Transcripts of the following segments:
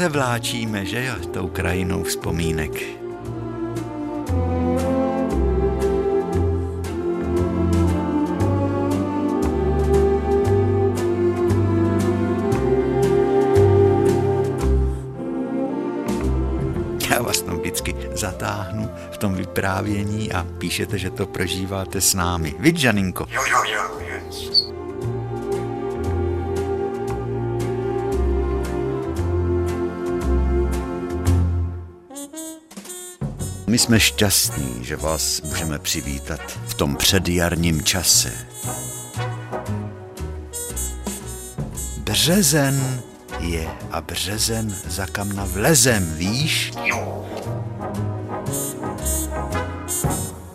se vláčíme, že jo, tou krajinou vzpomínek. zatáhnu v tom vyprávění a píšete, že to prožíváte s námi. Vy, Žaninko? Jo, jo, jo, My jsme šťastní, že vás můžeme přivítat v tom předjarním čase. Březen je a březen za kam navlezem, víš?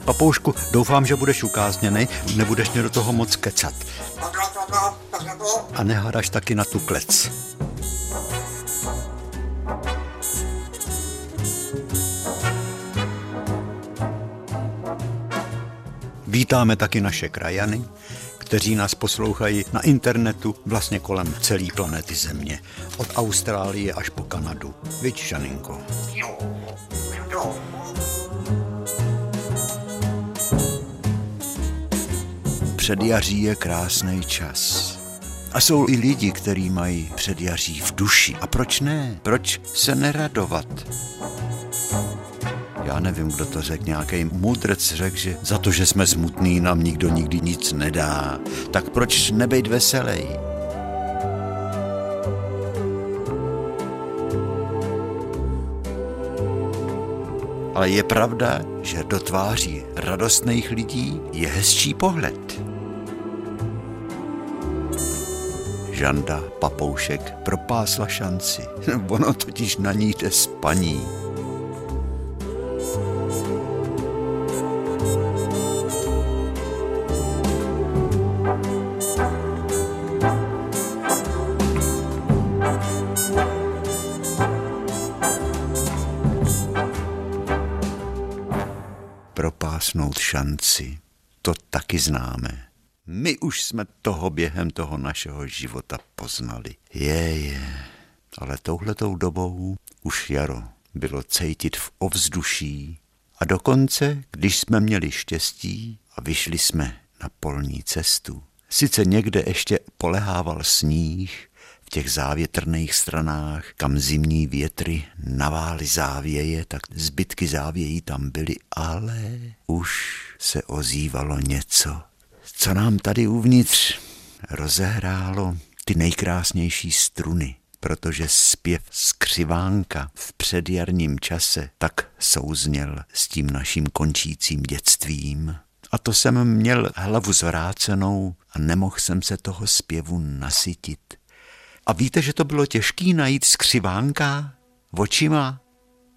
Papoušku, doufám, že budeš ukázněný, nebudeš mě do toho moc kecat. A nehadaš taky na tu klec. Vítáme taky naše krajany, kteří nás poslouchají na internetu vlastně kolem celé planety Země. Od Austrálie až po Kanadu. Viď, Šaninko? Jo. Jo. předjaří je krásný čas. A jsou i lidi, kteří mají předjaří v duši. A proč ne? Proč se neradovat? Já nevím, kdo to řekl, nějaký mudrc řekl, že za to, že jsme smutní, nám nikdo nikdy nic nedá. Tak proč nebejt veselý? Ale je pravda, že do tváří radostných lidí je hezčí pohled. Žanda Papoušek propásla šanci. Ono totiž na ní jde spaní. Propásnout šanci, to taky známe. My už jsme toho během toho našeho života poznali. Je, je. Ale touhletou dobou už jaro bylo cítit v ovzduší a dokonce, když jsme měli štěstí a vyšli jsme na polní cestu, sice někde ještě polehával sníh, v těch závětrných stranách, kam zimní větry navály závěje, tak zbytky závějí tam byly, ale už se ozývalo něco co nám tady uvnitř rozehrálo ty nejkrásnější struny, protože zpěv skřivánka v předjarním čase tak souzněl s tím naším končícím dětstvím. A to jsem měl hlavu zvrácenou a nemohl jsem se toho zpěvu nasytit. A víte, že to bylo těžký najít skřivánka očima?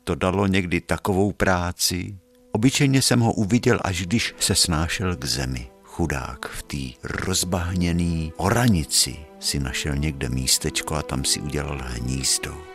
To dalo někdy takovou práci. Obyčejně jsem ho uviděl, až když se snášel k zemi chudák v té rozbahněný oranici si našel někde místečko a tam si udělal hnízdo.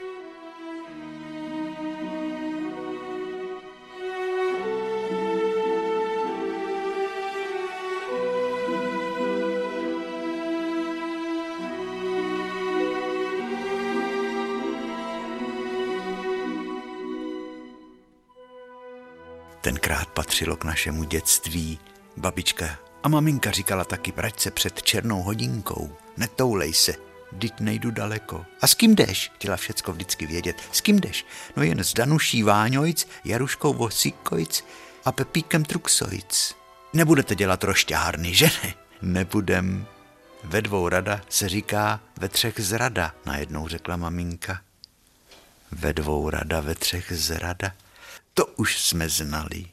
Tenkrát patřilo k našemu dětství. Babička a maminka říkala taky, vrať se před černou hodinkou, netoulej se, Vždyť nejdu daleko. A s kým jdeš? Chtěla všecko vždycky vědět. S kým jdeš? No jen s Danuší Váňojc, Jaruškou Vosíkojc a Pepíkem Truxojc. Nebudete dělat rošťárny, že ne? Nebudem. Ve dvou rada se říká ve třech zrada, najednou řekla maminka. Ve dvou rada, ve třech zrada. To už jsme znali.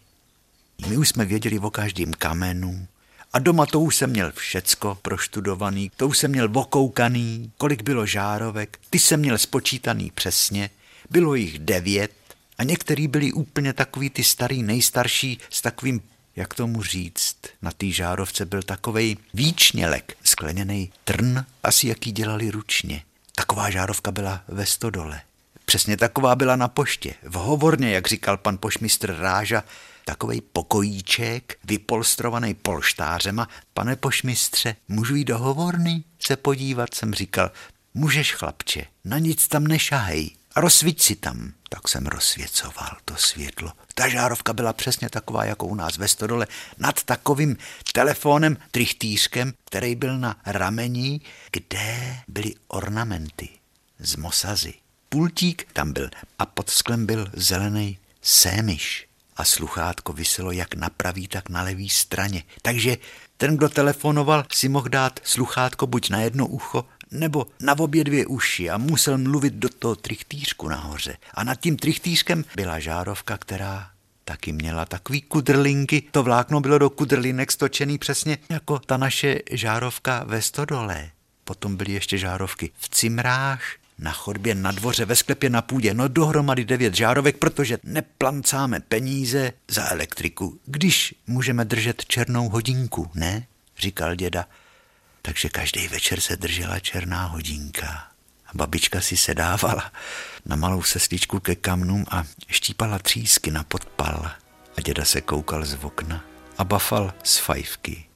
My už jsme věděli o každém kamenu, a doma to už jsem měl všecko proštudovaný, to už jsem měl vokoukaný, kolik bylo žárovek, ty jsem měl spočítaný přesně, bylo jich devět a některý byli úplně takový ty starý, nejstarší s takovým jak tomu říct, na té žárovce byl takovej výčnělek, skleněný trn, asi jaký dělali ručně. Taková žárovka byla ve stodole. Přesně taková byla na poště. V hovorně, jak říkal pan pošmistr Ráža, takovej pokojíček, vypolstrovaný polštářema. Pane pošmistře, můžu jít do hovorny se podívat, jsem říkal. Můžeš, chlapče, na nic tam nešahej. A rozsvíť si tam. Tak jsem rozsvěcoval to světlo. Ta žárovka byla přesně taková, jako u nás ve Stodole, nad takovým telefonem trichtýřkem, který byl na ramení, kde byly ornamenty z mosazy. Pultík tam byl a pod sklem byl zelený sémiš a sluchátko vyselo jak na pravý, tak na levý straně. Takže ten, kdo telefonoval, si mohl dát sluchátko buď na jedno ucho, nebo na obě dvě uši a musel mluvit do toho trichtýřku nahoře. A nad tím trichtýřkem byla žárovka, která taky měla takový kudrlinky. To vlákno bylo do kudrlinek stočený přesně jako ta naše žárovka ve stodole. Potom byly ještě žárovky v cimrách, na chodbě, na dvoře, ve sklepě, na půdě, no dohromady devět žárovek, protože neplancáme peníze za elektriku, když můžeme držet černou hodinku, ne? říkal děda. Takže každý večer se držela černá hodinka. A babička si sedávala na malou sestličku ke kamnům a štípala třísky na podpal. A děda se koukal z okna a bafal z fajfky.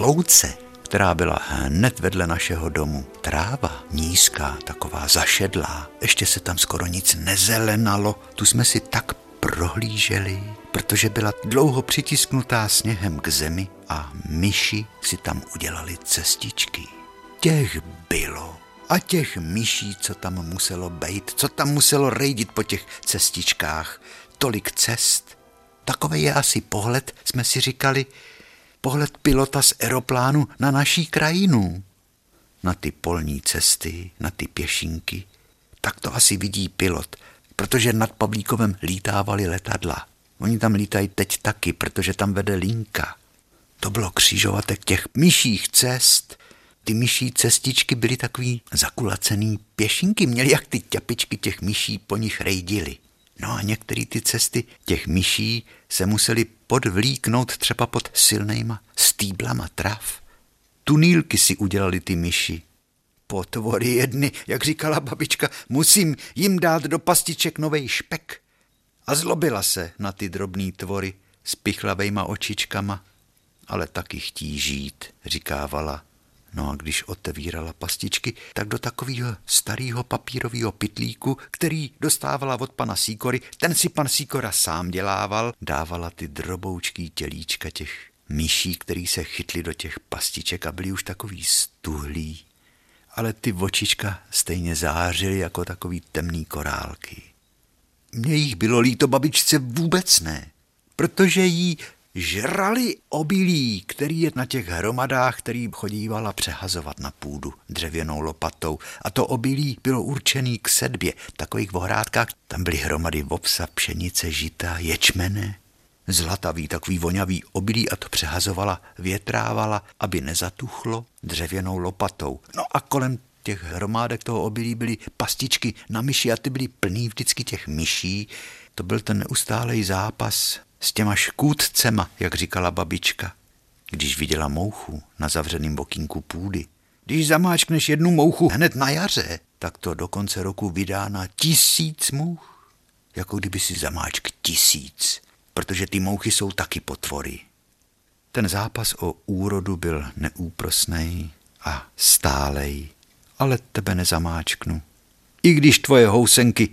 Louce, která byla hned vedle našeho domu, tráva nízká, taková zašedlá, ještě se tam skoro nic nezelenalo, tu jsme si tak prohlíželi, protože byla dlouho přitisknutá sněhem k zemi a myši si tam udělali cestičky. Těch bylo. A těch myší, co tam muselo bejt, co tam muselo rejdit po těch cestičkách, tolik cest. Takový je asi pohled, jsme si říkali, pohled pilota z aeroplánu na naší krajinu. Na ty polní cesty, na ty pěšinky. Tak to asi vidí pilot, protože nad Pavlíkovem lítávali letadla. Oni tam lítají teď taky, protože tam vede linka. To bylo křižovatek těch myších cest. Ty myší cestičky byly takový zakulacený pěšinky, měly jak ty ťapičky těch myší po nich rejdily. No a některé ty cesty těch myší se museli podvlíknout třeba pod silnýma stýblama trav. Tunílky si udělali ty myši. Potvory jedny, jak říkala babička, musím jim dát do pastiček novej špek. A zlobila se na ty drobný tvory s pichlavejma očičkama. Ale taky chtí žít, říkávala. No a když otevírala pastičky, tak do takového starého papírového pitlíku, který dostávala od pana Síkory, ten si pan Síkora sám dělával, dávala ty droboučký tělíčka těch myší, který se chytli do těch pastiček a byli už takový stuhlí. Ale ty očička stejně zářily jako takový temný korálky. Mně jich bylo líto babičce vůbec ne, protože jí žrali obilí, který je na těch hromadách, který chodívala přehazovat na půdu dřevěnou lopatou. A to obilí bylo určený k sedbě. Takových ohrádkách tam byly hromady vopsa, pšenice, žita, ječmene, zlatavý, takový vonavý obilí a to přehazovala, větrávala, aby nezatuchlo dřevěnou lopatou. No a kolem těch hromádek toho obilí byly pastičky na myši a ty byly plný vždycky těch myší. To byl ten neustálej zápas s těma škůdcema, jak říkala babička, když viděla mouchu na zavřeném bokínku půdy. Když zamáčkneš jednu mouchu hned na jaře, tak to do konce roku vydá na tisíc mouch. Jako kdyby si zamáčk tisíc, protože ty mouchy jsou taky potvory. Ten zápas o úrodu byl neúprosný a stálej, ale tebe nezamáčknu. I když tvoje housenky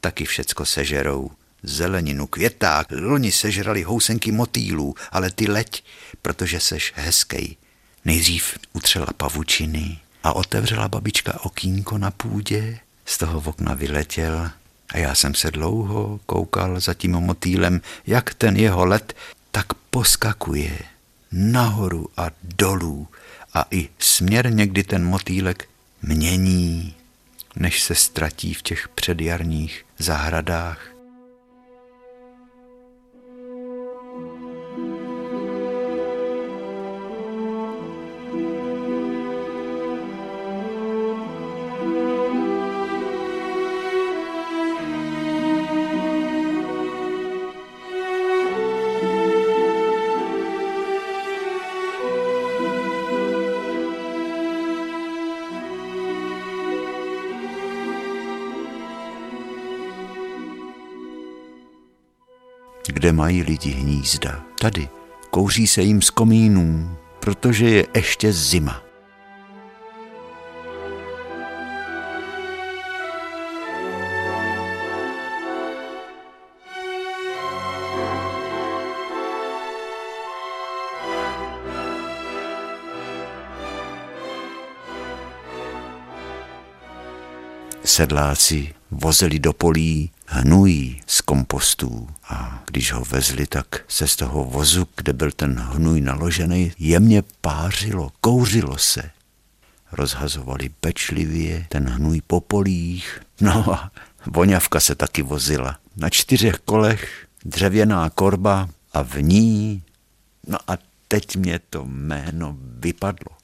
taky všecko sežerou zeleninu, květák. Loni sežrali housenky motýlů, ale ty leď, protože seš hezkej. Nejdřív utřela pavučiny a otevřela babička okýnko na půdě. Z toho okna vyletěl a já jsem se dlouho koukal za tím motýlem, jak ten jeho let tak poskakuje nahoru a dolů a i směr někdy ten motýlek mění, než se ztratí v těch předjarních zahradách. Mají lidi hnízda. Tady kouří se jim z komínů, protože je ještě zima. sedláci vozili do polí hnůj z kompostů a když ho vezli, tak se z toho vozu, kde byl ten hnůj naložený, jemně pářilo, kouřilo se. Rozhazovali pečlivě ten hnůj po polích. No a voňavka se taky vozila. Na čtyřech kolech dřevěná korba a v ní, no a teď mě to jméno vypadlo.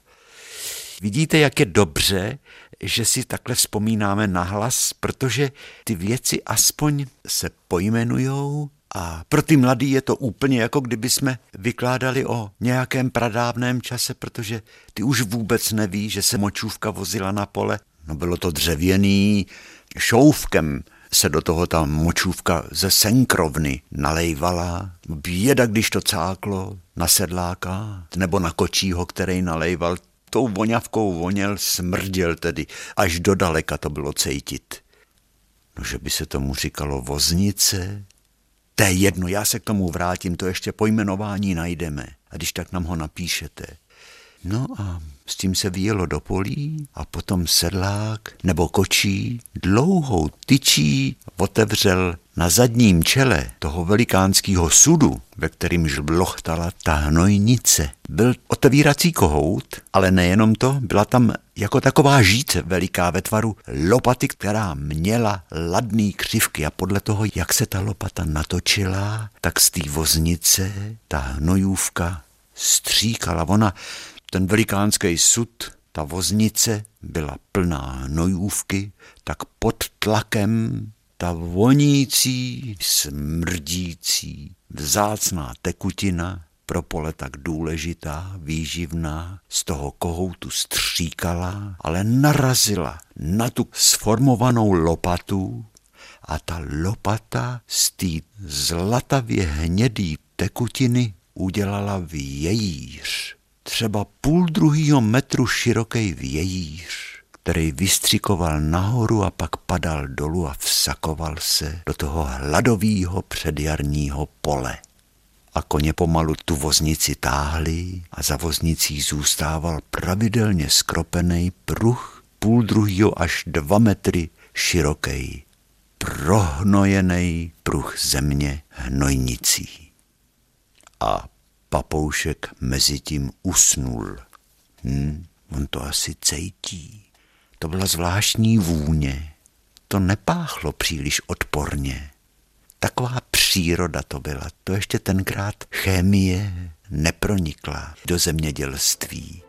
Vidíte, jak je dobře, že si takhle vzpomínáme nahlas, protože ty věci aspoň se pojmenujou a pro ty mladý je to úplně jako kdyby jsme vykládali o nějakém pradávném čase, protože ty už vůbec neví, že se močůvka vozila na pole. No bylo to dřevěný, šouvkem se do toho ta močůvka ze senkrovny nalejvala. Běda, když to cáklo na sedláka nebo na kočího, který nalejval tou voňavkou voněl, smrděl tedy, až do daleka to bylo cejtit. No, že by se tomu říkalo voznice? To je jedno, já se k tomu vrátím, to ještě pojmenování najdeme. A když tak nám ho napíšete. No a s tím se vyjelo do polí a potom sedlák nebo kočí dlouhou tyčí otevřel na zadním čele toho velikánského sudu, ve kterým žblochtala ta hnojnice, byl otevírací kohout, ale nejenom to, byla tam jako taková žíce veliká ve tvaru lopaty, která měla ladný křivky a podle toho, jak se ta lopata natočila, tak z té voznice ta hnojůvka stříkala. Ona ten velikánský sud, ta voznice byla plná hnojůvky, tak pod tlakem ta vonící, smrdící, vzácná tekutina, pro pole tak důležitá, výživná, z toho kohoutu stříkala, ale narazila na tu sformovanou lopatu a ta lopata z té zlatavě hnědý tekutiny udělala vějíř třeba půl druhýho metru široký vějíř, který vystřikoval nahoru a pak padal dolů a vsakoval se do toho hladového předjarního pole. A koně pomalu tu voznici táhli a za voznicí zůstával pravidelně skropený pruh půl druhýho až dva metry široký, prohnojený pruh země hnojnicí. A Papoušek mezi tím usnul. Hm, on to asi cejtí. To byla zvláštní vůně. To nepáchlo příliš odporně. Taková příroda to byla. To ještě tenkrát chemie nepronikla do zemědělství.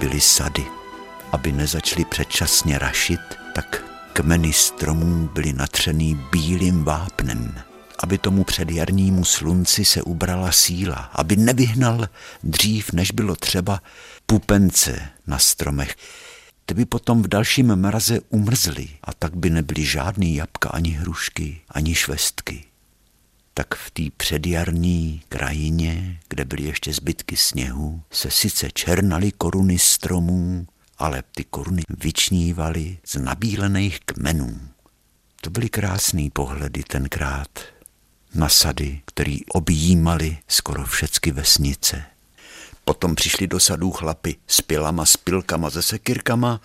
Byly sady. Aby nezačaly předčasně rašit, tak kmeny stromů byly natřený bílým vápnem. Aby tomu předjarnímu slunci se ubrala síla, aby nevyhnal dřív, než bylo třeba, pupence na stromech. Ty by potom v dalším mraze umrzly a tak by nebyly žádný jabka ani hrušky, ani švestky tak v té předjarní krajině, kde byly ještě zbytky sněhu, se sice černaly koruny stromů, ale ty koruny vyčnívaly z nabílených kmenů. To byly krásný pohledy tenkrát na sady, který objímali skoro všecky vesnice. Potom přišli do sadů chlapy s pilama, s pilkama, se sekirkama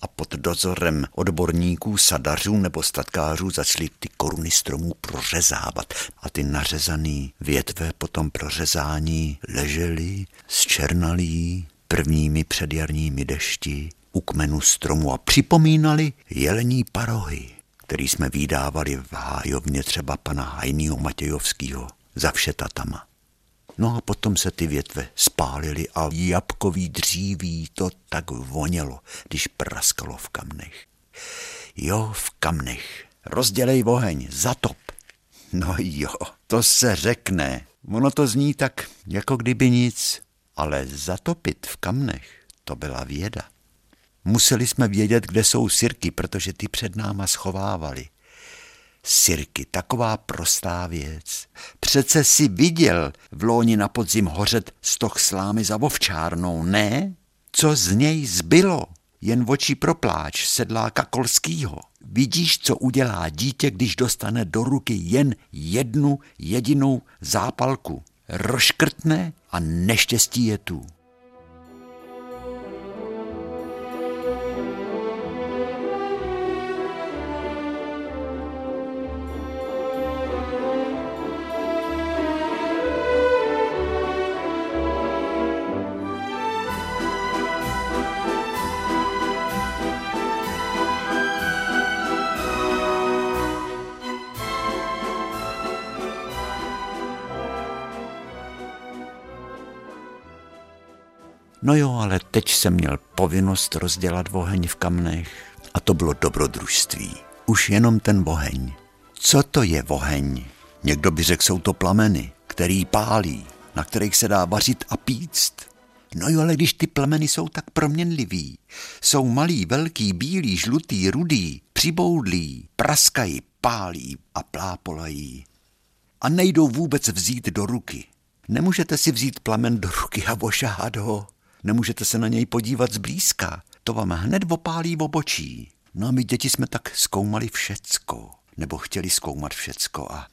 a pod dozorem odborníků, sadařů nebo statkářů začali ty koruny stromů prořezávat a ty nařezané větve po tom prořezání ležely černalí prvními předjarními dešti u kmenu stromu a připomínali jelení parohy, který jsme vydávali v hájovně třeba pana Hajnýho Matějovského za všetatama. No a potom se ty větve spálily a jabkový dříví to tak vonělo, když praskalo v kamnech. Jo, v kamnech. Rozdělej oheň, zatop. No jo, to se řekne. Ono to zní tak, jako kdyby nic, ale zatopit v kamnech, to byla věda. Museli jsme vědět, kde jsou sirky, protože ty před náma schovávali. Sirky, taková prostá věc. Přece si viděl v lóni na podzim hořet stoch slámy za vovčárnou, ne? Co z něj zbylo? Jen oči pro pláč sedláka Kolskýho. Vidíš, co udělá dítě, když dostane do ruky jen jednu jedinou zápalku. Roškrtne a neštěstí je tu. No jo, ale teď jsem měl povinnost rozdělat oheň v kamnech a to bylo dobrodružství. Už jenom ten oheň. Co to je oheň? Někdo by řekl, jsou to plameny, který pálí, na kterých se dá vařit a píct. No jo, ale když ty plameny jsou tak proměnlivý, jsou malý, velký, bílý, žlutý, rudý, přiboudlý, praskají, pálí a plápolají. A nejdou vůbec vzít do ruky. Nemůžete si vzít plamen do ruky a ošahat ho. Nemůžete se na něj podívat zblízka. To vám hned opálí v obočí. No a my děti jsme tak zkoumali všecko. Nebo chtěli zkoumat všecko a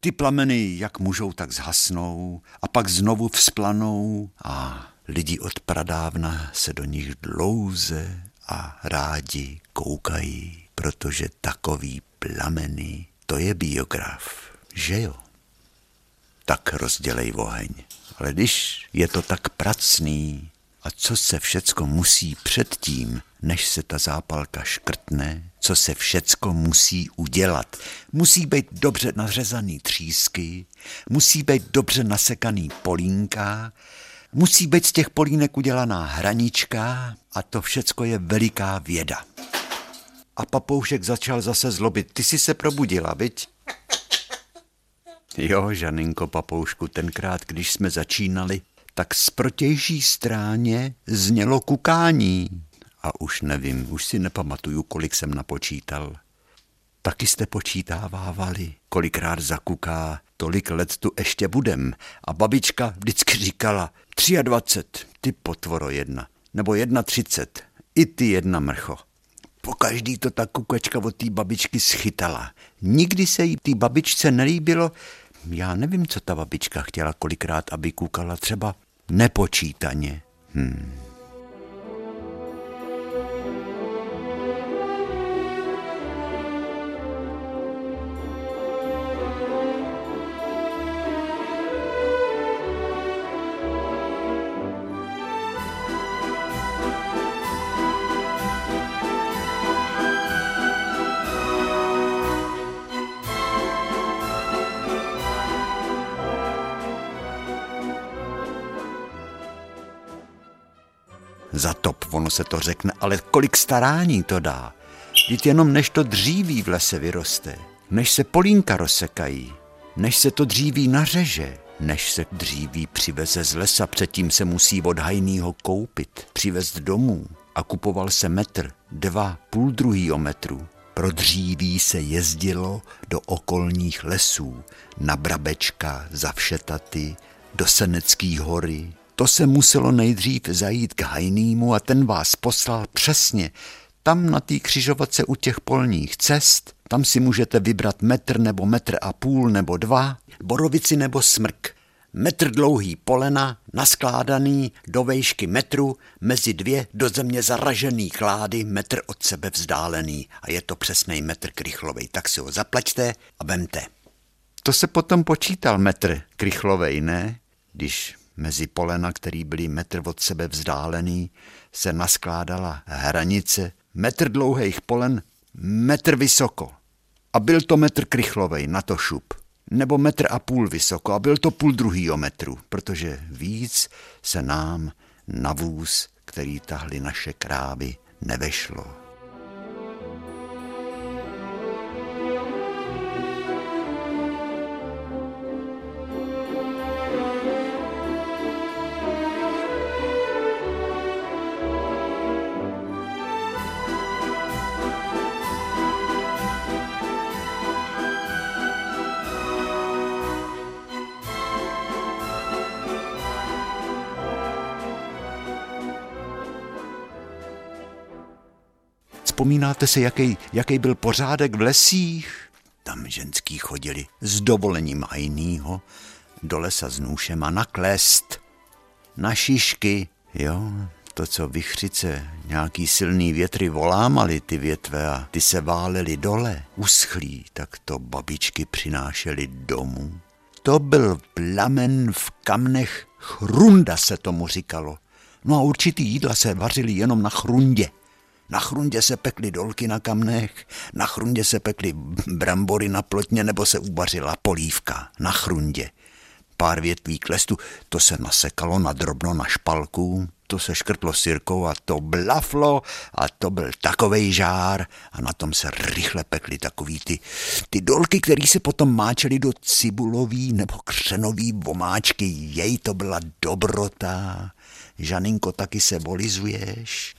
ty plameny jak můžou, tak zhasnou a pak znovu vzplanou a lidi od pradávna se do nich dlouze a rádi koukají, protože takový plameny, to je biograf, že jo? Tak rozdělej oheň. Ale když je to tak pracný, a co se všecko musí předtím, než se ta zápalka škrtne, co se všecko musí udělat. Musí být dobře nařezaný třísky, musí být dobře nasekaný polínka, musí být z těch polínek udělaná hranička a to všecko je veliká věda. A papoušek začal zase zlobit. Ty jsi se probudila, viď? Jo, Žaninko papoušku, tenkrát, když jsme začínali, tak z protější stráně znělo kukání. A už nevím, už si nepamatuju, kolik jsem napočítal. Taky jste počítávávali, kolikrát zakuká, tolik let tu ještě budem. A babička vždycky říkala, 23, ty potvoro jedna, nebo 31, i ty jedna mrcho. Po každý to ta kukačka od té babičky schytala. Nikdy se jí té babičce nelíbilo, já nevím, co ta babička chtěla kolikrát, aby kukala třeba nepočítaně. Hmm. Za top, ono se to řekne, ale kolik starání to dá. Vždyť jenom než to dříví v lese vyroste, než se polínka rozsekají, než se to dříví nařeže, než se dříví přiveze z lesa, předtím se musí od hajnýho koupit, přivést domů a kupoval se metr, dva, půl druhýho metru. Pro dříví se jezdilo do okolních lesů, na Brabečka, za Všetaty, do Senecký hory, to se muselo nejdřív zajít k Hajnýmu a ten vás poslal přesně tam na té křižovatce u těch polních cest, tam si můžete vybrat metr nebo metr a půl nebo dva, borovici nebo smrk. Metr dlouhý polena, naskládaný do vejšky metru, mezi dvě do země zaražený klády, metr od sebe vzdálený a je to přesný metr krychlovej, tak si ho zaplaťte a vemte. To se potom počítal metr krychlovej, ne? Když mezi polena, který byly metr od sebe vzdálený, se naskládala hranice metr dlouhých polen, metr vysoko. A byl to metr krychlovej na to šup. Nebo metr a půl vysoko a byl to půl druhýho metru, protože víc se nám na vůz, který tahli naše krávy, nevešlo. Vzpomínáte si, jaký, jaký byl pořádek v lesích? Tam ženský chodili s dovolením a jinýho do lesa s nůšem a na klest, na šišky, jo, to, co vychřice, nějaký silný větry volámali ty větve a ty se válely dole, uschlí, tak to babičky přinášely domů. To byl plamen v kamnech, chrunda se tomu říkalo. No a určitý jídla se vařily jenom na chrundě. Na chrundě se pekly dolky na kamnech, na chrundě se pekly brambory na plotně nebo se uvařila polívka na chrundě. Pár větví klestu, to se nasekalo na drobno na špalku, to se škrtlo sirkou a to blaflo a to byl takovej žár a na tom se rychle pekly takový ty, ty dolky, které se potom máčely do cibulový nebo křenový vomáčky. Jej to byla dobrota. Žaninko, taky se volizuješ?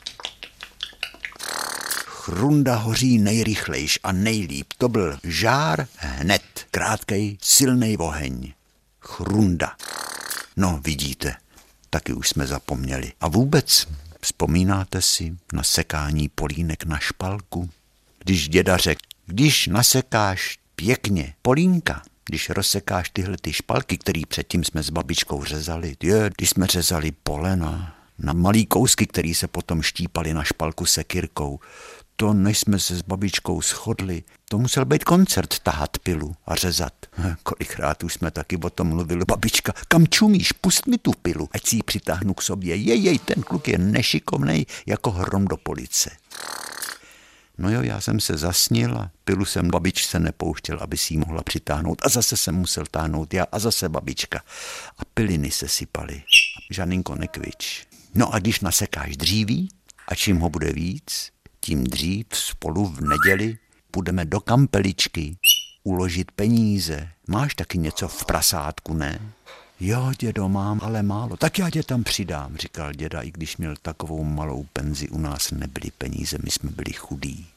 Chrunda hoří nejrychlejš a nejlíp. To byl žár hned, krátkej, silný oheň. Chrunda. No, vidíte, taky už jsme zapomněli. A vůbec, vzpomínáte si na sekání polínek na špalku? Když děda řekl, když nasekáš pěkně polínka, když rozsekáš tyhle ty špalky, které předtím jsme s babičkou řezali, je, když jsme řezali polena, na malý kousky, který se potom štípali na špalku sekirkou, to, než jsme se s babičkou shodli, to musel být koncert tahat pilu a řezat. Kolikrát už jsme taky o tom mluvili. Babička, kam čumíš, pust mi tu pilu, ať si ji přitáhnu k sobě. Jej, jej, ten kluk je nešikovnej jako hrom do police. No jo, já jsem se zasnil a pilu jsem babičce nepouštěl, aby si ji mohla přitáhnout. A zase jsem musel táhnout já a zase babička. A piliny se sypaly. Žaninko nekvič. No a když nasekáš dříví, a čím ho bude víc, tím dřív spolu v neděli půjdeme do kampeličky uložit peníze. Máš taky něco v prasátku, ne? Jo, dědo, mám, ale málo. Tak já tě tam přidám, říkal děda, i když měl takovou malou penzi. U nás nebyly peníze, my jsme byli chudí.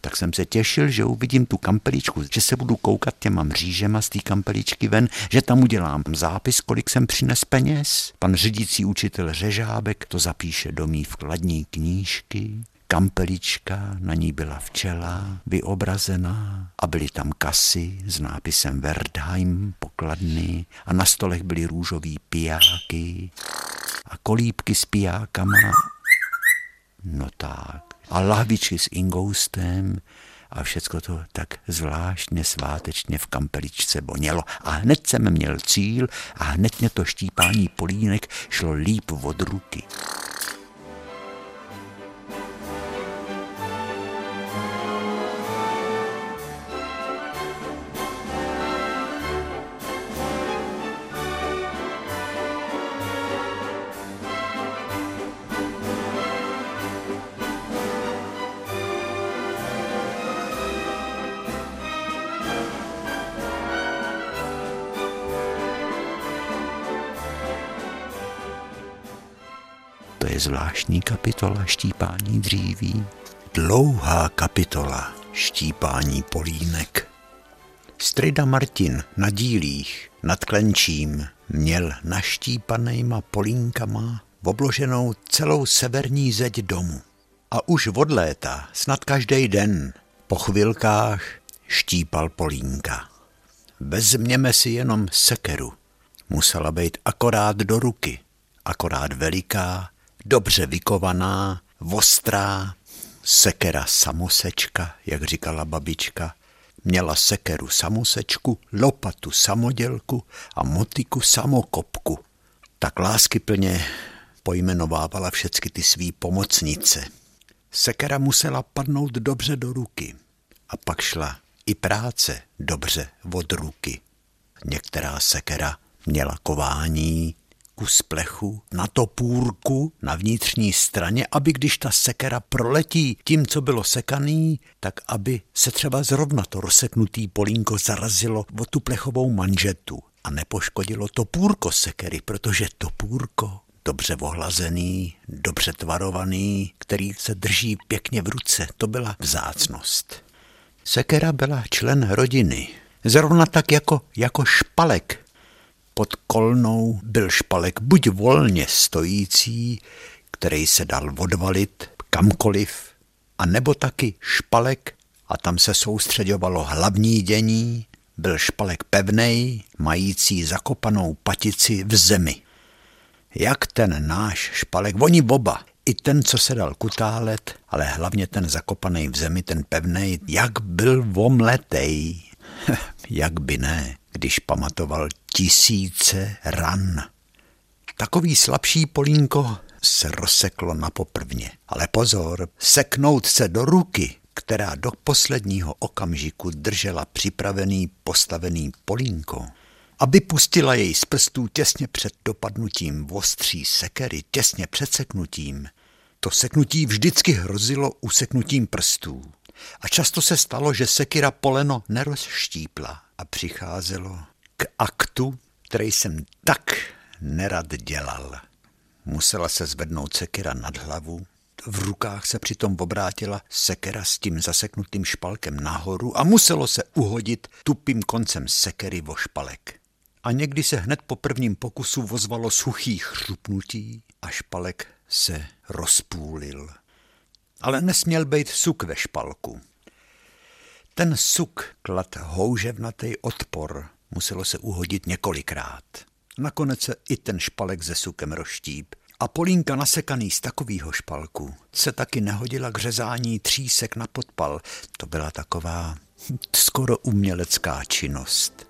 Tak jsem se těšil, že uvidím tu kampeličku, že se budu koukat těma mřížema z té kampeličky ven, že tam udělám zápis, kolik jsem přines peněz. Pan řídící učitel Řežábek to zapíše do mý vkladní knížky kampelička, na ní byla včela vyobrazená a byly tam kasy s nápisem Verdheim, pokladny a na stolech byly růžový pijáky a kolípky s pijákama. No tak. A lahvičky s ingoustem a všecko to tak zvláštně svátečně v kampeličce bonělo. A hned jsem měl cíl a hned mě to štípání polínek šlo líp od ruky. Zvláštní kapitola štípání dříví. Dlouhá kapitola štípání polínek. Strida Martin na dílích nad Klenčím měl naštípanejma polínkama obloženou celou severní zeď domu. A už od léta, snad každý den, po chvilkách štípal polínka. Vezměme si jenom sekeru. Musela být akorát do ruky, akorát veliká dobře vykovaná, ostrá, sekera samosečka, jak říkala babička, měla sekeru samosečku, lopatu samodělku a motiku samokopku. Tak láskyplně pojmenovávala všecky ty svý pomocnice. Sekera musela padnout dobře do ruky a pak šla i práce dobře od ruky. Některá sekera měla kování, kus plechu, na topůrku na vnitřní straně, aby když ta sekera proletí tím, co bylo sekaný, tak aby se třeba zrovna to rozseknutý polínko zarazilo o tu plechovou manžetu a nepoškodilo topůrko sekery, protože topůrko dobře ohlazený, dobře tvarovaný, který se drží pěkně v ruce, to byla vzácnost. Sekera byla člen rodiny, zrovna tak jako, jako špalek. Pod kolnou byl špalek buď volně stojící, který se dal odvalit kamkoliv, a nebo taky špalek, a tam se soustředovalo hlavní dění, byl špalek pevnej, mající zakopanou patici v zemi. Jak ten náš špalek, oni oba, i ten, co se dal kutálet, ale hlavně ten zakopaný v zemi, ten pevný, jak byl vomletej. jak by ne, když pamatoval tisíce ran. Takový slabší polínko se rozseklo na poprvně. Ale pozor, seknout se do ruky, která do posledního okamžiku držela připravený postavený polínko, aby pustila jej z prstů těsně před dopadnutím ostří sekery, těsně před seknutím, to seknutí vždycky hrozilo useknutím prstů. A často se stalo, že sekira poleno nerozštípla a přicházelo k aktu, který jsem tak nerad dělal. Musela se zvednout sekira nad hlavu, v rukách se přitom obrátila sekera s tím zaseknutým špalkem nahoru a muselo se uhodit tupým koncem sekery vo špalek. A někdy se hned po prvním pokusu vozvalo suchý chřupnutí a špalek se rozpůlil. Ale nesměl být suk ve špalku. Ten suk klad houževnatý odpor, muselo se uhodit několikrát. Nakonec se i ten špalek se sukem roštíp. A polínka nasekaný z takového špalku se taky nehodila k řezání třísek na podpal. To byla taková skoro umělecká činnost.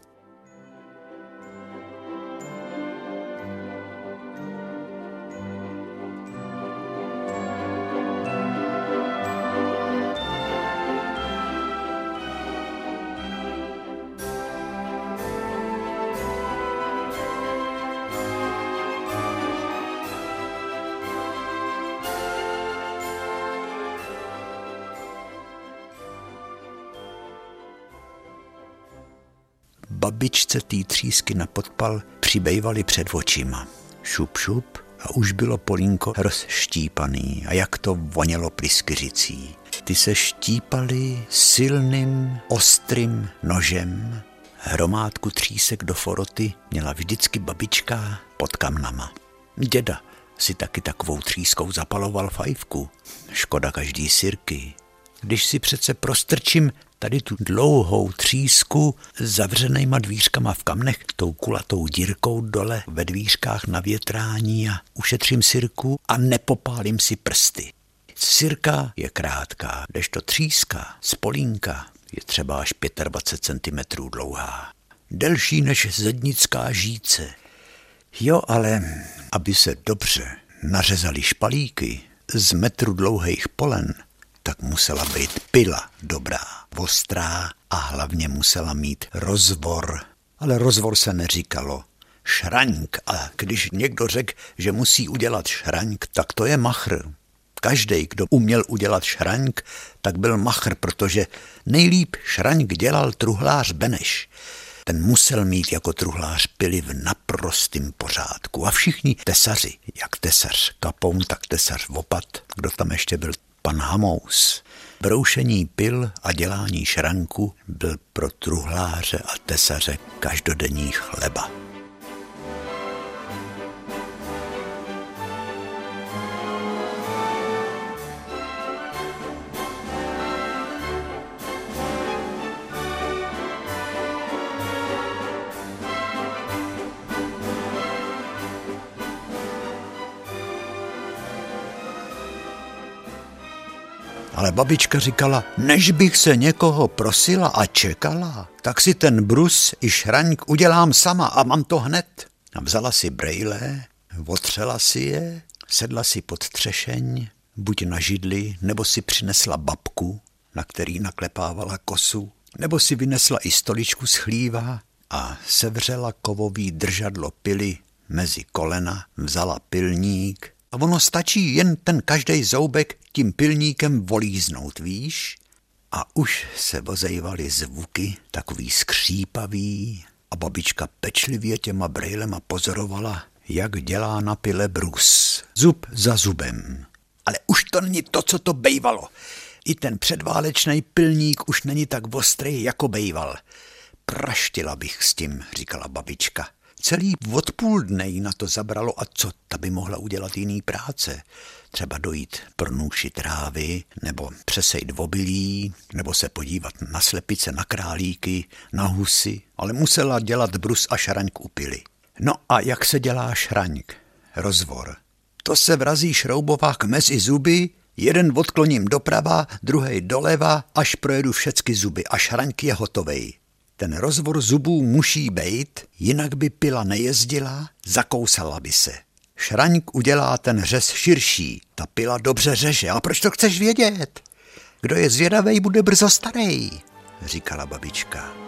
Babičce tý třísky na podpal přibývaly před očima. Šup, šup a už bylo polínko rozštípaný a jak to vonělo pliskyřicí. Ty se štípaly silným, ostrým nožem. Hromádku třísek do foroty měla vždycky babička pod kamnama. Děda si taky takovou třískou zapaloval fajfku. Škoda každý sirky. Když si přece prostrčím tady tu dlouhou třísku s zavřenýma dvířkama v kamnech, tou kulatou dírkou dole ve dvířkách na větrání a ušetřím sirku a nepopálím si prsty. Sirka je krátká, kdežto tříska z polínka je třeba až 25 cm dlouhá. Delší než zednická žíce. Jo, ale aby se dobře nařezali špalíky z metru dlouhých polen, tak musela být pila dobrá, ostrá a hlavně musela mít rozvor. Ale rozvor se neříkalo šraňk a když někdo řekl, že musí udělat šraňk, tak to je machr. Každý, kdo uměl udělat šraňk, tak byl machr, protože nejlíp šraňk dělal truhlář Beneš. Ten musel mít jako truhlář pily v naprostém pořádku. A všichni tesaři, jak tesař Kapoun, tak tesař Vopat, kdo tam ještě byl pan Hamous. Broušení pil a dělání šranku byl pro truhláře a tesaře každodenní chleba. Ale babička říkala, než bych se někoho prosila a čekala, tak si ten brus i šraňk udělám sama a mám to hned. A vzala si brejle, otřela si je, Sedla si pod třešeň, buď na židli, nebo si přinesla babku, na který naklepávala kosu, nebo si vynesla i stoličku z chlíva a sevřela kovový držadlo pily mezi kolena, vzala pilník a ono stačí jen ten každý zoubek tím pilníkem volíznout, víš? A už se vozejvaly zvuky, takový skřípavý a babička pečlivě těma brejlema pozorovala, jak dělá na pile brus, zub za zubem. Ale už to není to, co to bejvalo. I ten předválečný pilník už není tak ostrý, jako bejval. Praštila bych s tím, říkala babička. Celý odpoůl dne na to zabralo a co ta by mohla udělat jiný práce. Třeba dojít pronůši trávy, nebo přesejt obilí, nebo se podívat na slepice, na králíky, na husy, ale musela dělat brus a šraňk upily. No a jak se dělá šraňk? Rozvor. To se vrazí šroubovák mezi zuby, jeden odkloním doprava, druhý doleva, až projedu všecky zuby a šraňk je hotovej. Ten rozvor zubů musí bejt, jinak by pila nejezdila, zakousala by se. Šraňk udělá ten řez širší, ta pila dobře řeže. A proč to chceš vědět? Kdo je zvědavej, bude brzo starý, říkala babička.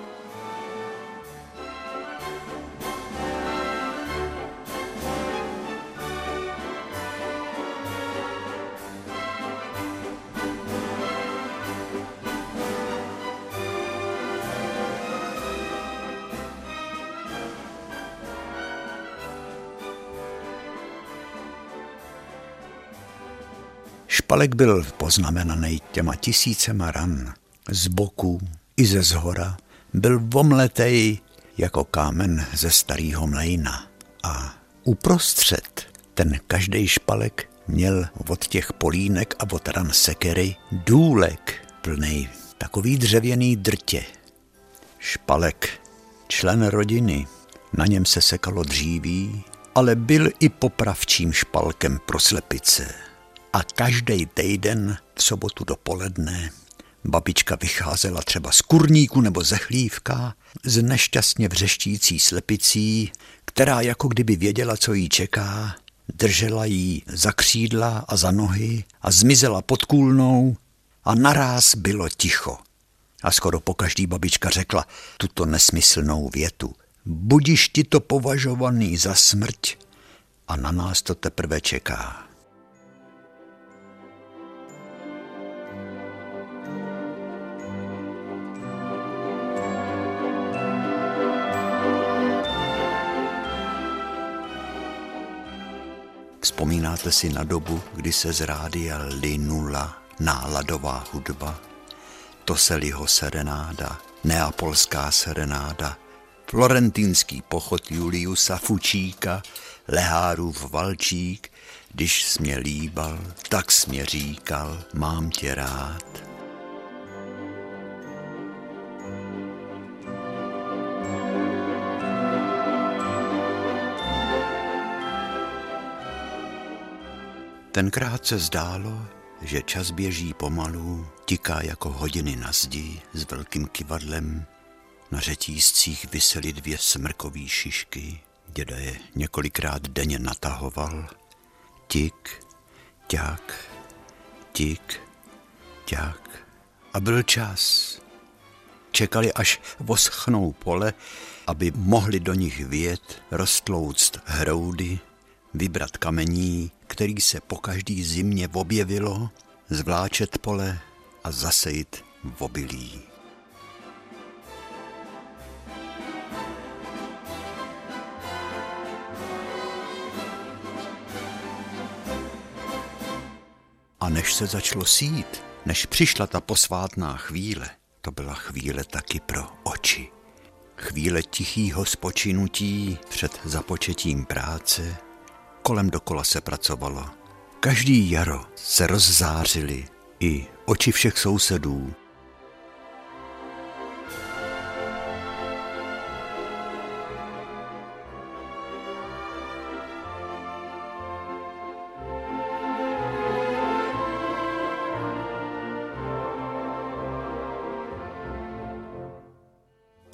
Špalek byl poznamenaný těma tisícema ran. Z boku i ze zhora byl vomletej jako kámen ze starého mlejna. A uprostřed ten každý špalek měl od těch polínek a od ran sekery důlek plný takový dřevěný drtě. Špalek, člen rodiny, na něm se sekalo dříví, ale byl i popravčím špalkem pro slepice a každý týden v sobotu dopoledne babička vycházela třeba z kurníku nebo ze chlívka, z nešťastně vřeštící slepicí, která jako kdyby věděla, co jí čeká, držela jí za křídla a za nohy a zmizela pod kůlnou a naráz bylo ticho. A skoro po každý babička řekla tuto nesmyslnou větu. Budiš ti to považovaný za smrť a na nás to teprve čeká. Vzpomínáte si na dobu, kdy se z rádia linula náladová hudba? Toseliho serenáda, neapolská serenáda, florentínský pochod Juliusa Fučíka, Lehárův valčík, když smě líbal, tak smě říkal, mám tě rád. Tenkrát se zdálo, že čas běží pomalu, tiká jako hodiny na zdi s velkým kivadlem. Na řetízcích visely dvě smrkové šišky, děda je několikrát denně natahoval. Tik, ťak, tik, ťak. A byl čas. Čekali, až voschnou pole, aby mohli do nich vět, roztlouct hroudy, vybrat kamení, který se po každý zimě objevilo, zvláčet pole a zasejit v obilí. A než se začalo sít, než přišla ta posvátná chvíle, to byla chvíle taky pro oči. Chvíle tichýho spočinutí před započetím práce, kolem dokola se pracovalo. Každý jaro se rozzářily i oči všech sousedů.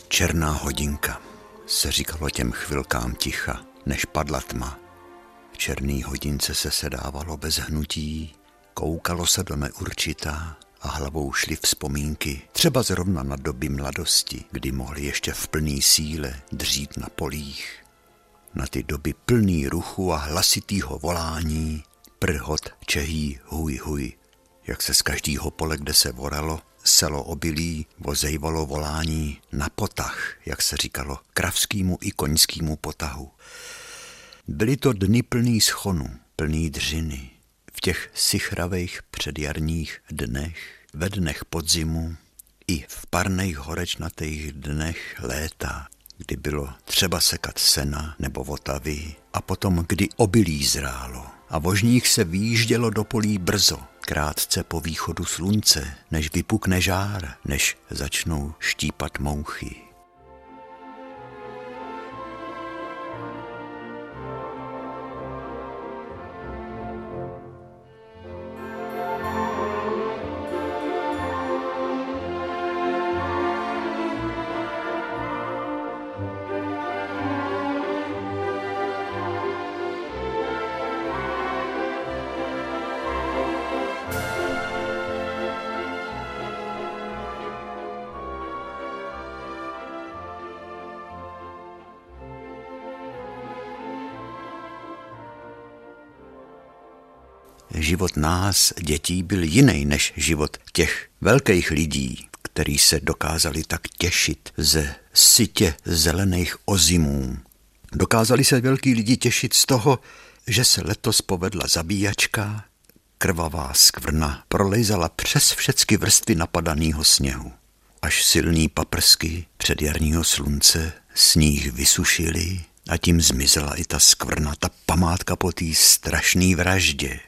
Černá hodinka se říkalo těm chvilkám ticha, než padla tma. Černý hodince se sedávalo bez hnutí, koukalo se do neurčitá a hlavou šly vzpomínky, třeba zrovna na doby mladosti, kdy mohli ještě v plný síle dřít na polích. Na ty doby plný ruchu a hlasitýho volání, prhot čehý huj huj, jak se z každého pole, kde se voralo, selo obilí vozejvalo volání na potah, jak se říkalo, kravskýmu i koňskému potahu. Byly to dny plný schonu, plný dřiny. V těch sichravých předjarních dnech, ve dnech podzimu i v parných horečnatých dnech léta, kdy bylo třeba sekat sena nebo votavy a potom, kdy obilí zrálo a vožních se výjíždělo do polí brzo, krátce po východu slunce, než vypukne žár, než začnou štípat mouchy. Nás, dětí, byl jiný než život těch velkých lidí, který se dokázali tak těšit ze sitě zelených ozimů. Dokázali se velký lidi těšit z toho, že se letos povedla zabíjačka, krvavá skvrna prolejzala přes všechny vrstvy napadanýho sněhu. Až silný paprsky předjarního slunce sníh vysušili a tím zmizela i ta skvrna, ta památka po té strašné vraždě.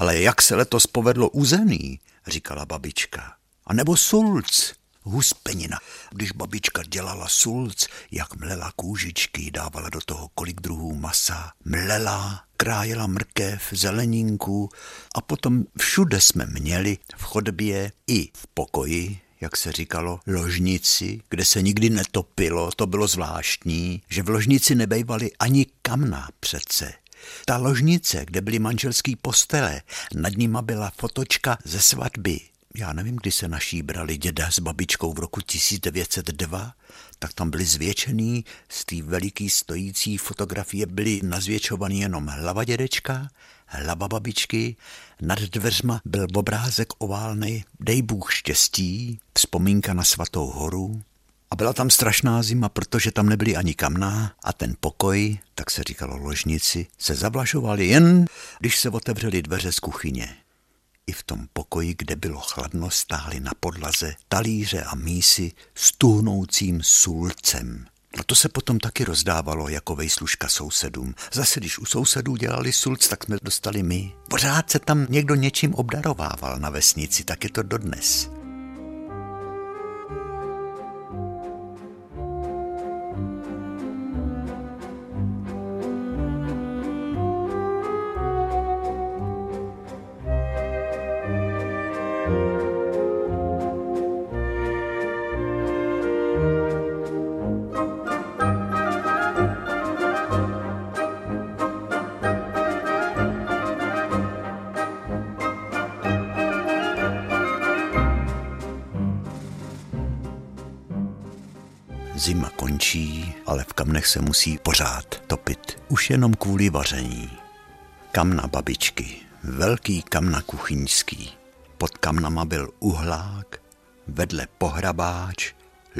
Ale jak se letos povedlo uzený, říkala babička. A nebo sulc, huspenina. Když babička dělala sulc, jak mlela kůžičky, dávala do toho kolik druhů masa, mlela, krájela mrkev, zeleninku a potom všude jsme měli v chodbě i v pokoji, jak se říkalo, ložnici, kde se nikdy netopilo, to bylo zvláštní, že v ložnici nebejvaly ani kamna přece. Ta ložnice, kde byly manželský postele, nad nima byla fotočka ze svatby. Já nevím, kdy se naší brali děda s babičkou v roku 1902, tak tam byly zvětšený, z té veliký stojící fotografie byly nazvětšovaný jenom hlava dědečka, hlava babičky, nad dveřma byl obrázek oválnej, dej Bůh štěstí, vzpomínka na svatou horu, a byla tam strašná zima, protože tam nebyly ani kamna a ten pokoj, tak se říkalo ložnici, se zavlažoval jen, když se otevřely dveře z kuchyně. I v tom pokoji, kde bylo chladno, stály na podlaze talíře a mísy s tuhnoucím sulcem. A to se potom taky rozdávalo jako vejslužka sousedům. Zase, když u sousedů dělali sulc, tak jsme dostali my. Pořád se tam někdo něčím obdarovával na vesnici, tak je to dodnes. Zima končí, ale v kamnech se musí pořád topit. Už jenom kvůli vaření. Kamna babičky, velký kamna kuchyňský. Pod kamnama byl uhlák, vedle pohrabáč,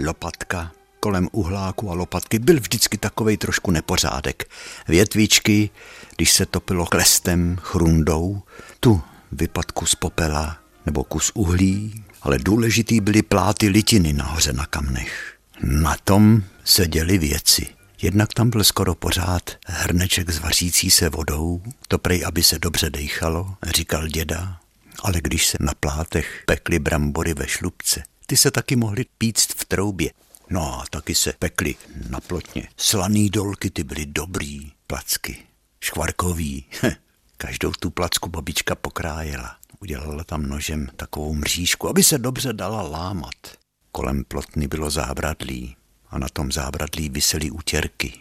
lopatka. Kolem uhláku a lopatky byl vždycky takovej trošku nepořádek. Větvičky, když se topilo klestem, chrundou, tu vypadku z popela nebo kus uhlí, ale důležitý byly pláty litiny nahoře na kamnech. Na tom se děly věci. Jednak tam byl skoro pořád hrneček s vařící se vodou, to prej, aby se dobře dejchalo, říkal děda. Ale když se na plátech pekly brambory ve šlubce, ty se taky mohly píct v troubě. No a taky se pekly na plotně. Slaný dolky, ty byly dobrý, placky, škvarkový. Každou tu placku babička pokrájela. Udělala tam nožem takovou mřížku, aby se dobře dala lámat. Kolem plotny bylo zábradlí a na tom zábradlí visely útěrky.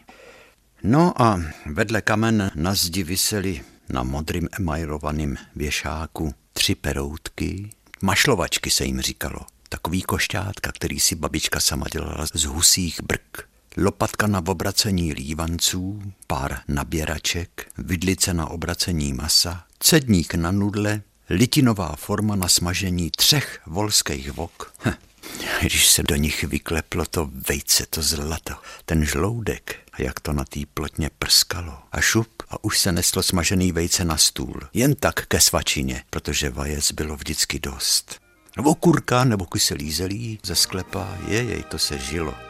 No a vedle kamen na zdi visely na modrým emailovaným věšáku tři peroutky, mašlovačky se jim říkalo. Takový košťátka, který si babička sama dělala z husích brk. Lopatka na obracení lívanců, pár naběraček, vidlice na obracení masa, cedník na nudle, litinová forma na smažení třech volských vok. Hm. Když se do nich vykleplo to vejce, to zlato, ten žloudek, a jak to na té plotně prskalo. A šup a už se neslo smažený vejce na stůl. Jen tak ke svačině, protože vajec bylo vždycky dost. Nebo kurka, nebo kyselý zelí ze sklepa, jej, to se žilo.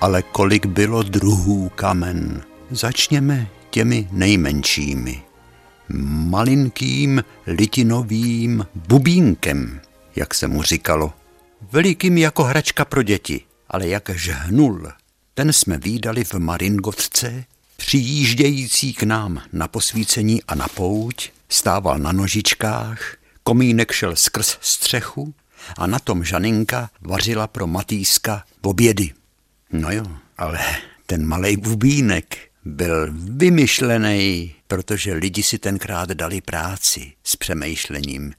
Ale kolik bylo druhů kamen. Začněme těmi nejmenšími. Malinkým litinovým bubínkem, jak se mu říkalo. Velikým jako hračka pro děti, ale jak žhnul. Ten jsme výdali v Maringotce, přijíždějící k nám na posvícení a na pouť, stával na nožičkách, komínek šel skrz střechu a na tom Žaninka vařila pro Matýska obědy. No jo, ale ten malý bubínek byl vymyšlený, protože lidi si tenkrát dali práci s přemýšlením.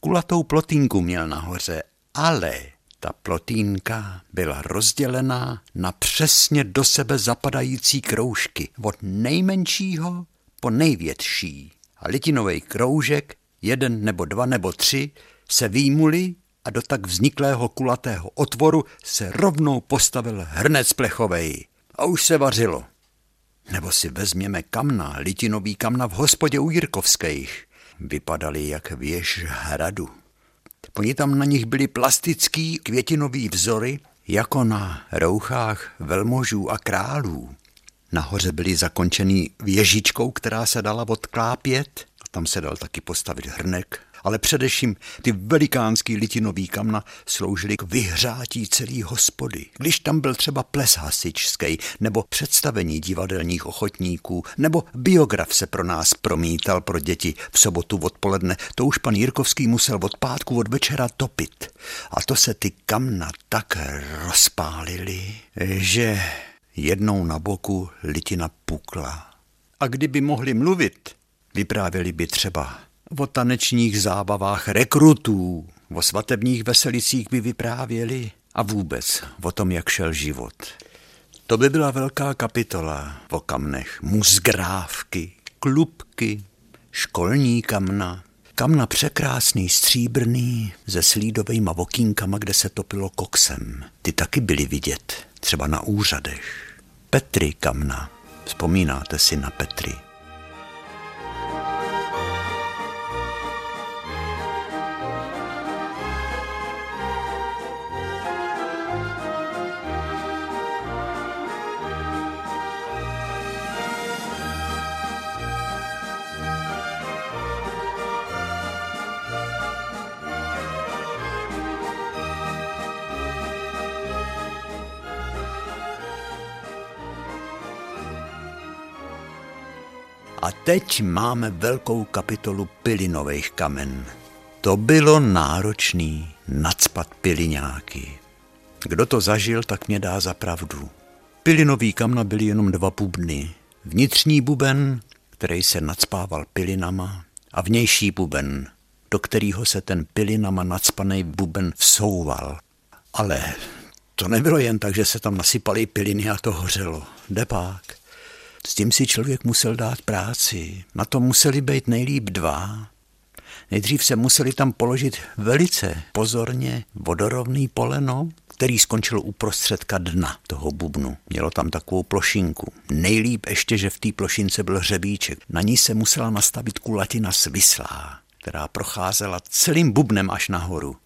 Kulatou plotínku měl nahoře, ale ta plotínka byla rozdělená na přesně do sebe zapadající kroužky, od nejmenšího po největší. A litinový kroužek, jeden nebo dva nebo tři, se výmuli a do tak vzniklého kulatého otvoru se rovnou postavil hrnec plechovej. A už se vařilo. Nebo si vezměme kamna, litinový kamna v hospodě u Jirkovských. Vypadaly jak věž hradu. Oni tam na nich byly plastický květinový vzory, jako na rouchách velmožů a králů. Nahoře byly zakončený věžičkou, která se dala odklápět. A tam se dal taky postavit hrnek ale především ty velikánský litinový kamna sloužily k vyhřátí celý hospody. Když tam byl třeba ples hasičský, nebo představení divadelních ochotníků, nebo biograf se pro nás promítal pro děti v sobotu odpoledne, to už pan Jirkovský musel od pátku od večera topit. A to se ty kamna tak rozpálily, že jednou na boku litina pukla. A kdyby mohli mluvit, vyprávěli by třeba O tanečních zábavách rekrutů, o svatebních veselicích by vyprávěli a vůbec o tom, jak šel život. To by byla velká kapitola o kamnech. Musgrávky, klubky, školní kamna, kamna překrásný, stříbrný, se slídovejma vokínkama, kde se topilo koksem. Ty taky byly vidět, třeba na úřadech. Petry kamna. Vzpomínáte si na Petry? A teď máme velkou kapitolu pilinových kamen. To bylo náročný nadspat piliňáky. Kdo to zažil, tak mě dá za pravdu. Pilinový kamna byly jenom dva bubny. Vnitřní buben, který se nadspával pilinama, a vnější buben, do kterého se ten pilinama nadspaný buben vsouval. Ale to nebylo jen tak, že se tam nasypaly piliny a to hořelo. Depák. S tím si člověk musel dát práci. Na to museli být nejlíp dva. Nejdřív se museli tam položit velice pozorně vodorovný poleno, který skončil uprostředka dna toho bubnu. Mělo tam takovou plošinku. Nejlíp ještě, že v té plošince byl hřebíček. Na ní se musela nastavit kulatina svislá, která procházela celým bubnem až nahoru,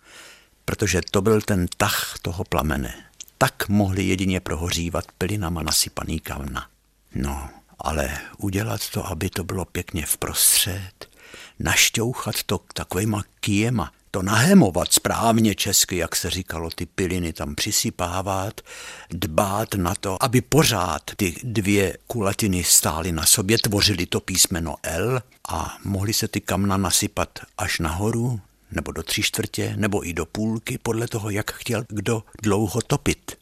protože to byl ten tah toho plamene. Tak mohli jedině prohořívat pilinama nasypaný kamna. No, ale udělat to, aby to bylo pěkně vprostřed, našťouchat to takovýma kijema, to nahemovat správně česky, jak se říkalo, ty piliny tam přisypávat, dbát na to, aby pořád ty dvě kulatiny stály na sobě, tvořily to písmeno L a mohly se ty kamna nasypat až nahoru, nebo do tři čtvrtě, nebo i do půlky, podle toho, jak chtěl kdo dlouho topit.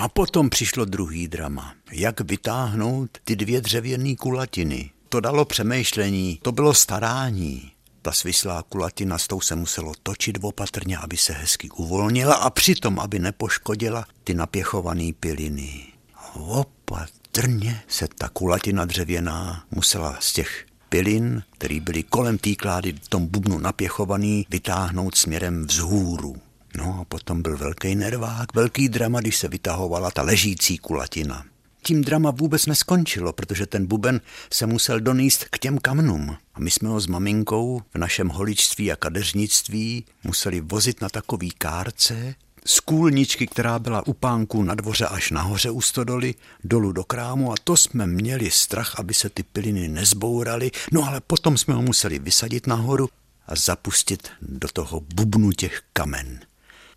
A potom přišlo druhý drama. Jak vytáhnout ty dvě dřevěné kulatiny. To dalo přemýšlení, to bylo starání. Ta svislá kulatina s tou se muselo točit opatrně, aby se hezky uvolnila a přitom, aby nepoškodila ty napěchované piliny. Opatrně se ta kulatina dřevěná musela z těch pilin, který byly kolem té klády v tom bubnu napěchovaný, vytáhnout směrem vzhůru. No a potom byl velký nervák, velký drama, když se vytahovala ta ležící kulatina. Tím drama vůbec neskončilo, protože ten buben se musel doníst k těm kamnům. A my jsme ho s maminkou v našem holičství a kadeřnictví museli vozit na takový kárce, z kůlničky, která byla u pánku na dvoře až nahoře u stodoly, dolů do krámu a to jsme měli strach, aby se ty piliny nezbouraly, no ale potom jsme ho museli vysadit nahoru a zapustit do toho bubnu těch kamen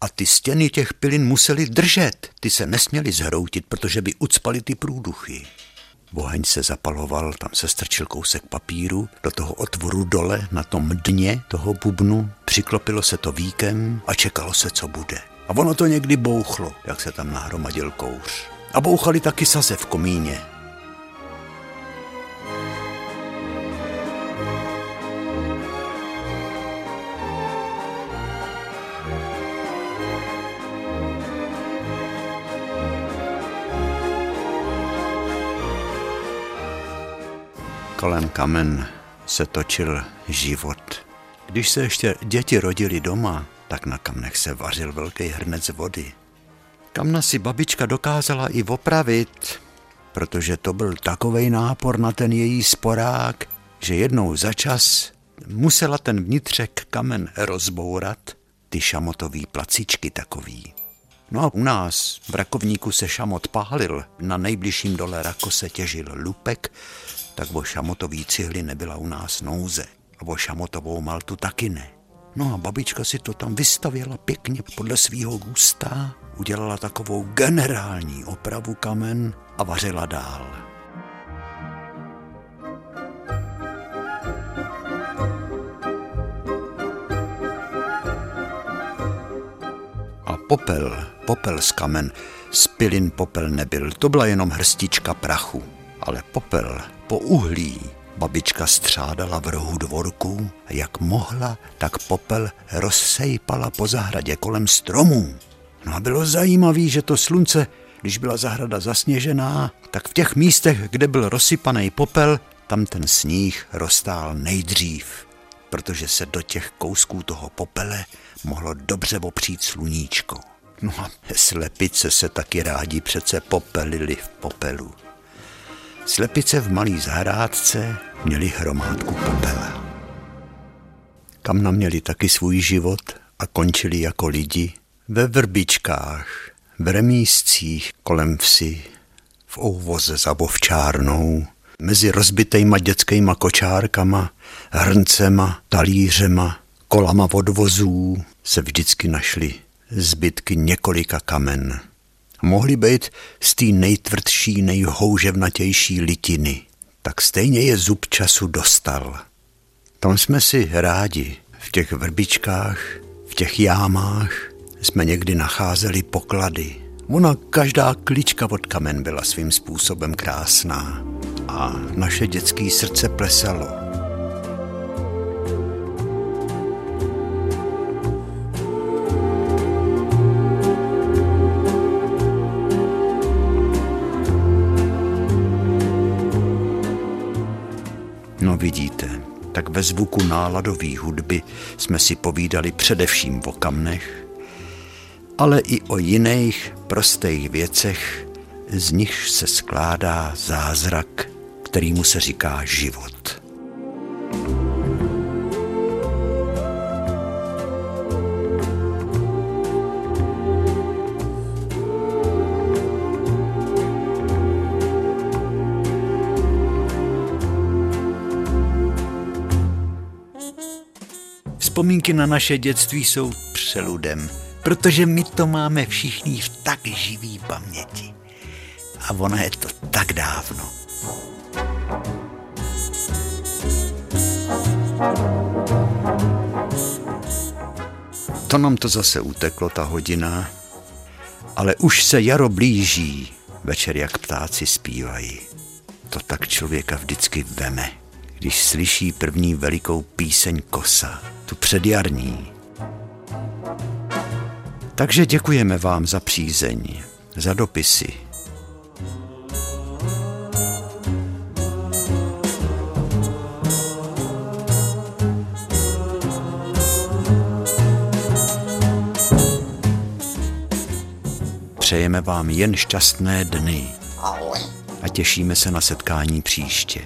a ty stěny těch pilin museli držet. Ty se nesměly zhroutit, protože by ucpaly ty průduchy. Oheň se zapaloval, tam se strčil kousek papíru do toho otvoru dole na tom dně toho bubnu, přiklopilo se to víkem a čekalo se, co bude. A ono to někdy bouchlo, jak se tam nahromadil kouř. A bouchali taky saze v komíně. Kolem kamen se točil život. Když se ještě děti rodili doma, tak na kamnech se vařil velký hrnec vody. Kamna si babička dokázala i opravit, protože to byl takovej nápor na ten její sporák, že jednou za čas musela ten vnitřek kamen rozbourat, ty šamotový placičky takový. No a u nás v Rakovníku se šamot pálil, na nejbližším dole Rako se těžil lupek, tak o šamotový cihly nebyla u nás nouze. A o šamotovou maltu taky ne. No a babička si to tam vystavěla pěkně podle svýho gusta, udělala takovou generální opravu kamen a vařila dál. A popel, popel z kamen, z pilin popel nebyl, to byla jenom hrstička prachu, ale popel po uhlí babička střádala v rohu dvorku a jak mohla, tak popel rozsejpala po zahradě kolem stromů. No a bylo zajímavé, že to slunce, když byla zahrada zasněžená, tak v těch místech, kde byl rozsypaný popel, tam ten sníh roztál nejdřív, protože se do těch kousků toho popele mohlo dobře opřít sluníčko. No a slepice se taky rádi přece popelili v popelu. Slepice v malý zahrádce měli hromádku popele. Kamna měli taky svůj život a končili jako lidi ve vrbičkách, v remíscích kolem vsi, v ouvoze za bovčárnou, mezi rozbitejma dětskýma kočárkama, hrncema, talířema, kolama odvozů se vždycky našly zbytky několika kamen mohly být z té nejtvrdší, nejhouževnatější litiny. Tak stejně je zub času dostal. Tam jsme si rádi, v těch vrbičkách, v těch jámách jsme někdy nacházeli poklady. Ona každá klička od kamen byla svým způsobem krásná a naše dětské srdce plesalo. Vidíte, tak ve zvuku náladové hudby jsme si povídali především o kamnech, ale i o jiných prostých věcech, z nich se skládá zázrak, kterýmu se říká život. Vzpomínky na naše dětství jsou přeludem, protože my to máme všichni v tak živý paměti. A ona je to tak dávno. To nám to zase uteklo, ta hodina, ale už se jaro blíží, večer jak ptáci zpívají. To tak člověka vždycky veme, když slyší první velikou píseň kosa, tu předjarní. Takže děkujeme vám za přízeň, za dopisy, Přejeme vám jen šťastné dny a těšíme se na setkání příště.